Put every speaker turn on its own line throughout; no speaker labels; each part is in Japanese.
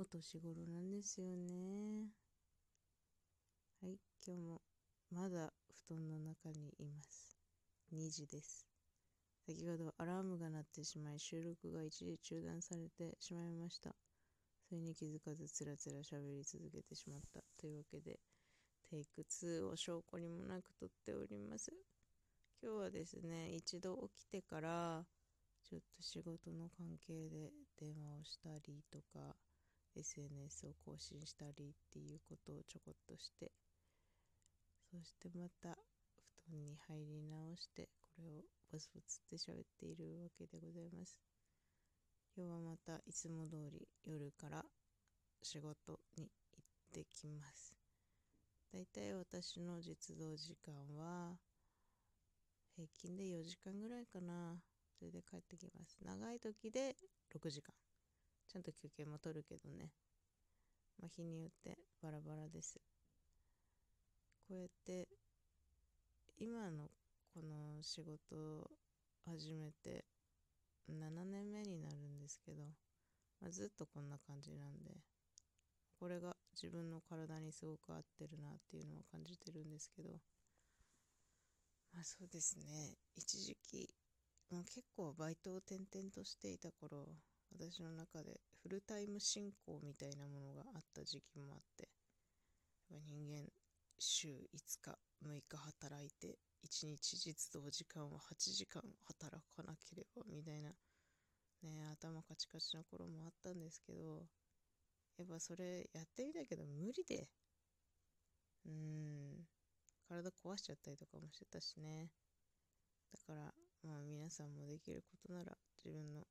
お年頃なんですよね。はい、今日もまだ布団の中にいます。2時です。先ほどアラームが鳴ってしまい収録が一時中断されてしまいました。それに気づかずつらつら喋り続けてしまったというわけでテイク2を証拠にもなく撮っております。今日はですね、一度起きてからちょっと仕事の関係で電話をしたりとか SNS を更新したりっていうことをちょこっとしてそしてまた布団に入り直してこれをボツボツって喋っているわけでございます。今日はまたいつも通り夜から仕事に行ってきます。だいたい私の実動時間は平均で4時間ぐらいかな。それで帰ってきます。長い時で6時間。ちゃんと休憩も取るけどね。まあ日によってバラバラです。こうやって今のこの仕事を始めて7年目になるんですけど、まあ、ずっとこんな感じなんでこれが自分の体にすごく合ってるなっていうのを感じてるんですけどまあそうですね。一時期もう結構バイトを転々としていた頃私の中でフルタイム進行みたいなものがあった時期もあって人間週5日6日働いて1日実動時間は8時間働かなければみたいなね頭カチカチな頃もあったんですけどやっぱそれやってみたけど無理でうん体壊しちゃったりとかもしてたしね。だからまあ皆さんもできることなら自分の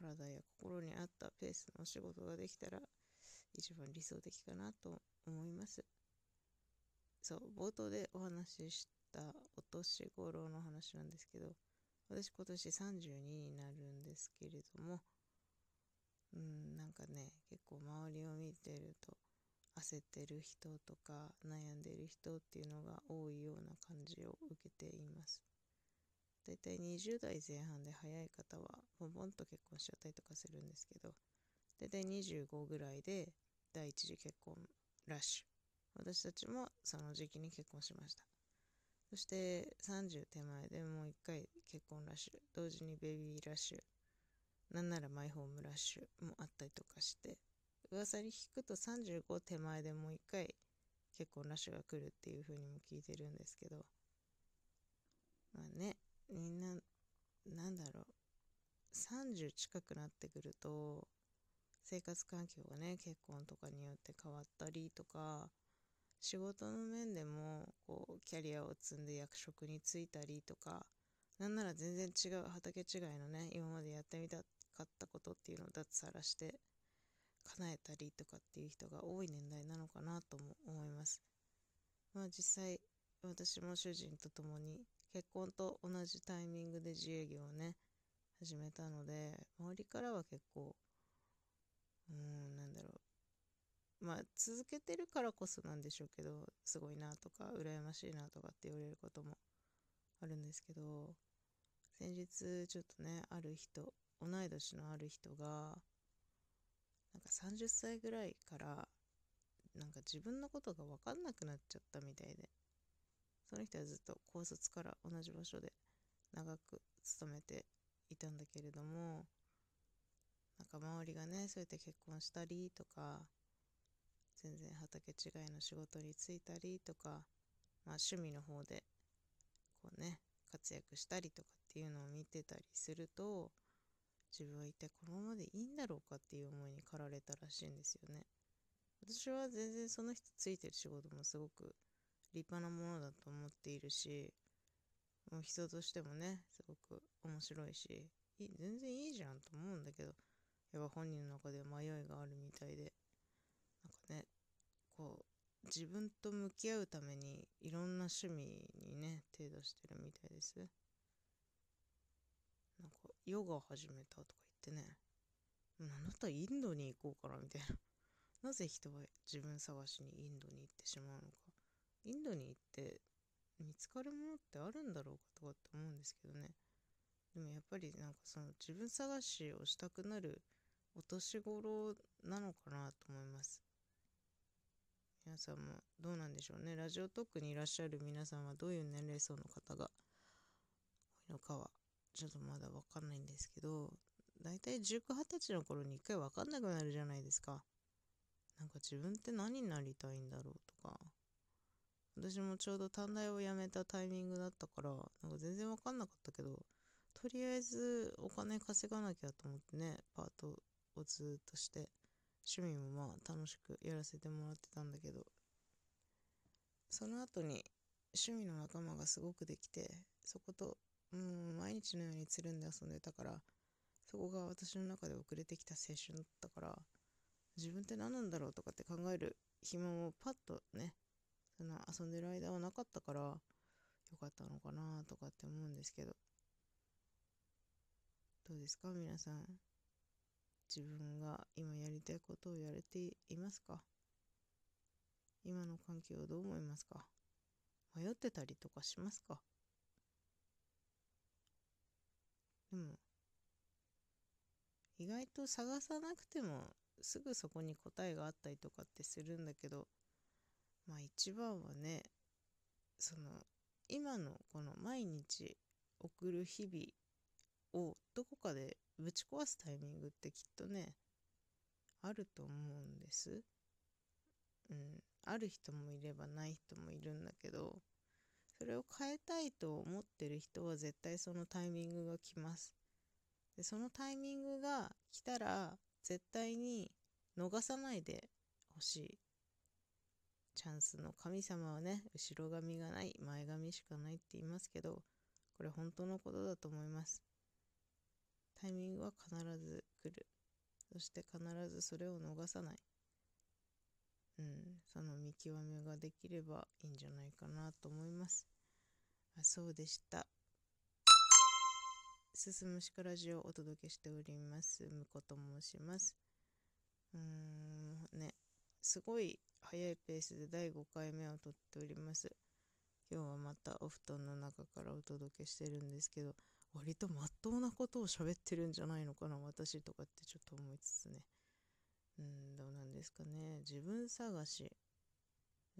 体や心に合ったペースのお仕事ができたら一番理想的かなと思います。そう冒頭でお話ししたお年頃の話なんですけど私今年32になるんですけれどもうんなんかね結構周りを見てると焦ってる人とか悩んでる人っていうのが多いような感じを受けています。だいたい20代前半で早い方はボンボンと結婚しちゃったりとかするんですけど。だいたい25ぐらいで第一次結婚ラッシュ。私たちもその時期に結婚しました。そして30手前でもう一回結婚ラッシュ。同時にベビーラッシュ。なんならマイホームラッシュもあったりとかして。噂に聞くと35手前でもう一回結婚ラッシュが来るっていう風にも聞いてるんですけど。まあね。みんななんだろう。30近くなってくると生活環境がね結婚とかによって変わったりとか仕事の面でもこうキャリアを積んで役職に就いたりとかなんなら全然違う畑違いのね今までやってみたかったことっていうのを脱サラして叶えたりとかっていう人が多い年代なのかなとも思います。まあ実際私も主人と共に結婚と同じタイミングで自営業をね始めたので周りからは結構うーんなんだろう。まあ続けてるからこそなんでしょうけどすごいなとか羨ましいなとかって言われることもあるんですけど先日ちょっとねある人同い年のある人がなんか30歳ぐらいからなんか自分のことが分かんなくなっちゃったみたいで。その人はずっと高卒から同じ場所で長く勤めていたんだけれどもなんか周りがねそうやって結婚したりとか全然畑違いの仕事に就いたりとか、まあ、趣味の方でこうね活躍したりとかっていうのを見てたりすると自分は一体このままでいいんだろうかっていう思いに駆られたらしいんですよね。私は全然その人ついてる仕事もすごく立派なものだと思っているしもう人としてもねすごく面白いしい全然いいじゃんと思うんだけどやっぱ本人の中で迷いがあるみたいでなんかねこう自分と向き合うためにいろんな趣味にね手出してるみたいです。なんかヨガを始めたとか言ってねあなたインドに行こうかなみたいな。なぜ人は自分探しにインドに行ってしまうのか。インドに行って見つかるものってあるんだろうかとかって思うんですけどねでもやっぱりなんかその自分探しをしたくなるお年頃なのかなと思います。皆さんもどうなんでしょうね。ラジオトークにいらっしゃる皆さんはどういう年齢層の方が多いのかはちょっとまだわかんないんですけど、だいたい19、20歳の頃に一回わかんなくなるじゃないですか。なんか自分って何になりたいんだろうとか。私もちょうど短大を辞めたタイミングだったから、なんか全然わかんなかったけど、とりあえずお金稼がなきゃと思ってね、パートをずっとして、趣味もまあ楽しくやらせてもらってたんだけど、その後に趣味の仲間がすごくできて、そこともう毎日のようにつるんで遊んでたから、そこが私の中で遅れてきた青春だったから、自分って何なんだろうとかって考える暇もパッとね、その遊んでる間はなかったから、よかったのかなとかって思うんですけど。どうですか？皆さん。自分が今やりたいことをやれていますか？今の環境をどう思いますか？迷ってたりとかしますか？でも、意外と探さなくてもすぐそこに答えがあったりとかってするんだけど、まあ一番はね、その、今のこの毎日送る日々をどこかでぶち壊すタイミングってきっとね、あると思うんです。うん。ある人もいればない人もいるんだけど、それを変えたいと思ってる人は絶対そのタイミングが来ます。で、そのタイミングが来たら、絶対に逃さないでほしい。チャンスの神様はね、後ろ髪がない、前髪しかないって言いますけど、これ本当のことだと思います。タイミングは必ず来る。そして必ずそれを逃さない。うん、その見極めができればいいんじゃないかなと思います。あそうでした。進むしかラジオをお届けしております。むこと申します。うーん、ね、すごい早いペースで第5回目を撮っております。今日はまたお布団の中からお届けしてるんですけど、割とまっとうなことを喋ってるんじゃないのかな、私とかってちょっと思いつつね。うん、どうなんですかね。自分探し。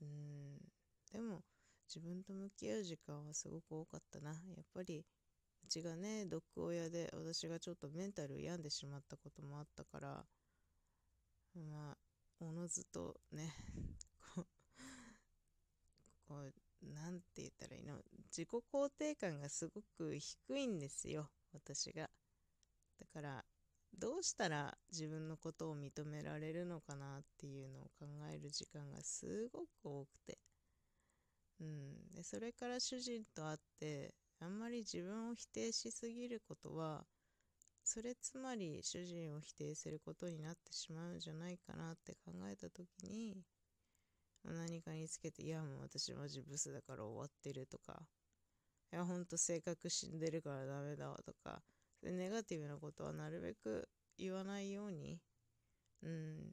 うん、でも、自分と向き合う時間はすごく多かったな。やっぱり、うちがね、ドッグ親で私がちょっとメンタル病んでしまったこともあったから、まあ、おのずとね、こう、こう、なんて言ったらいいの自己肯定感がすごく低いんですよ、私が。だから、どうしたら自分のことを認められるのかなっていうのを考える時間がすごく多くて。うん。で、それから主人と会って、あんまり自分を否定しすぎることは、それつまり主人を否定することになってしまうんじゃないかなって考えた時に、何かにつけて、いやもう私マジブスだから終わってるとか、いやほんと性格死んでるからダメだわとか、ネガティブなことはなるべく言わないように、うん、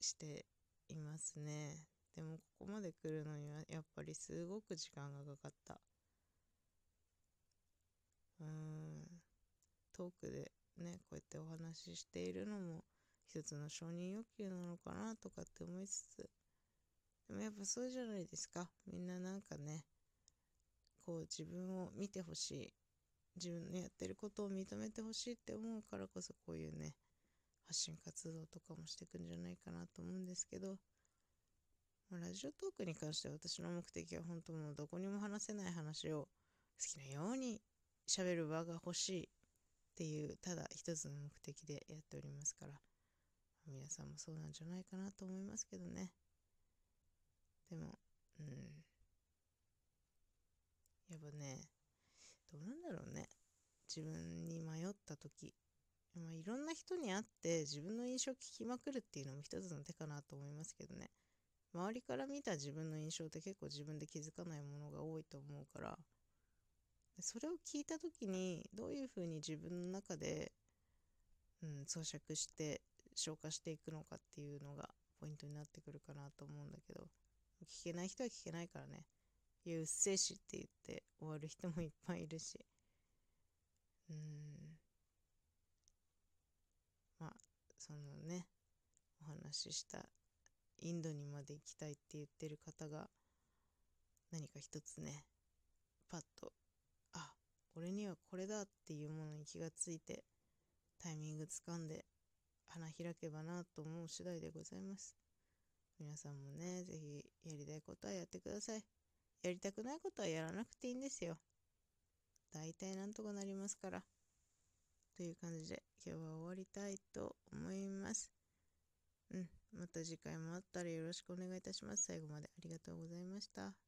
していますね。でもここまで来るのにはやっぱりすごく時間がかかった。うん、トークでね、こうやってお話ししているのも一つの承認欲求なのかなとかって思いつつ、でもやっぱそうじゃないですか。みんななんかね、こう自分を見てほしい。自分のやってることを認めてほしいって思うからこそこういうね、発信活動とかもしていくんじゃないかなと思うんですけど、ま、ラジオトークに関して私の目的は本当もうどこにも話せない話を好きなように喋る場が欲しいっていうただ一つの目的でやっておりますから、皆さんもそうなんじゃないかなと思いますけどね。でも、うん。やっぱね、どうなんだろうね。自分に迷った時、まあ、いろんな人に会って自分の印象を聞きまくるっていうのも一つの手かなと思いますけどね。周りから見た自分の印象って結構自分で気づかないものが多いと思うから、それを聞いた時にどういうふうに自分の中で、うん、咀嚼して消化していくのかっていうのがポイントになってくるかなと思うんだけど、聞けない人は聞けないからね。いや、うっせえしって言って終わる人もいっぱいいるし。うん。まあ、そのねお話ししたインドにまで行きたいって言ってる方が何か一つねパッと俺にはこれだっていうものに気がついてタイミングつかんで花開けばなと思う次第でございます。皆さんもね是非やりたいことはやってください。やりたくないことはやらなくていいんですよ。大体なんとかなりますから。という感じで今日は終わりたいと思います。うんまた次回もあったらよろしくお願いいたします。最後までありがとうございました。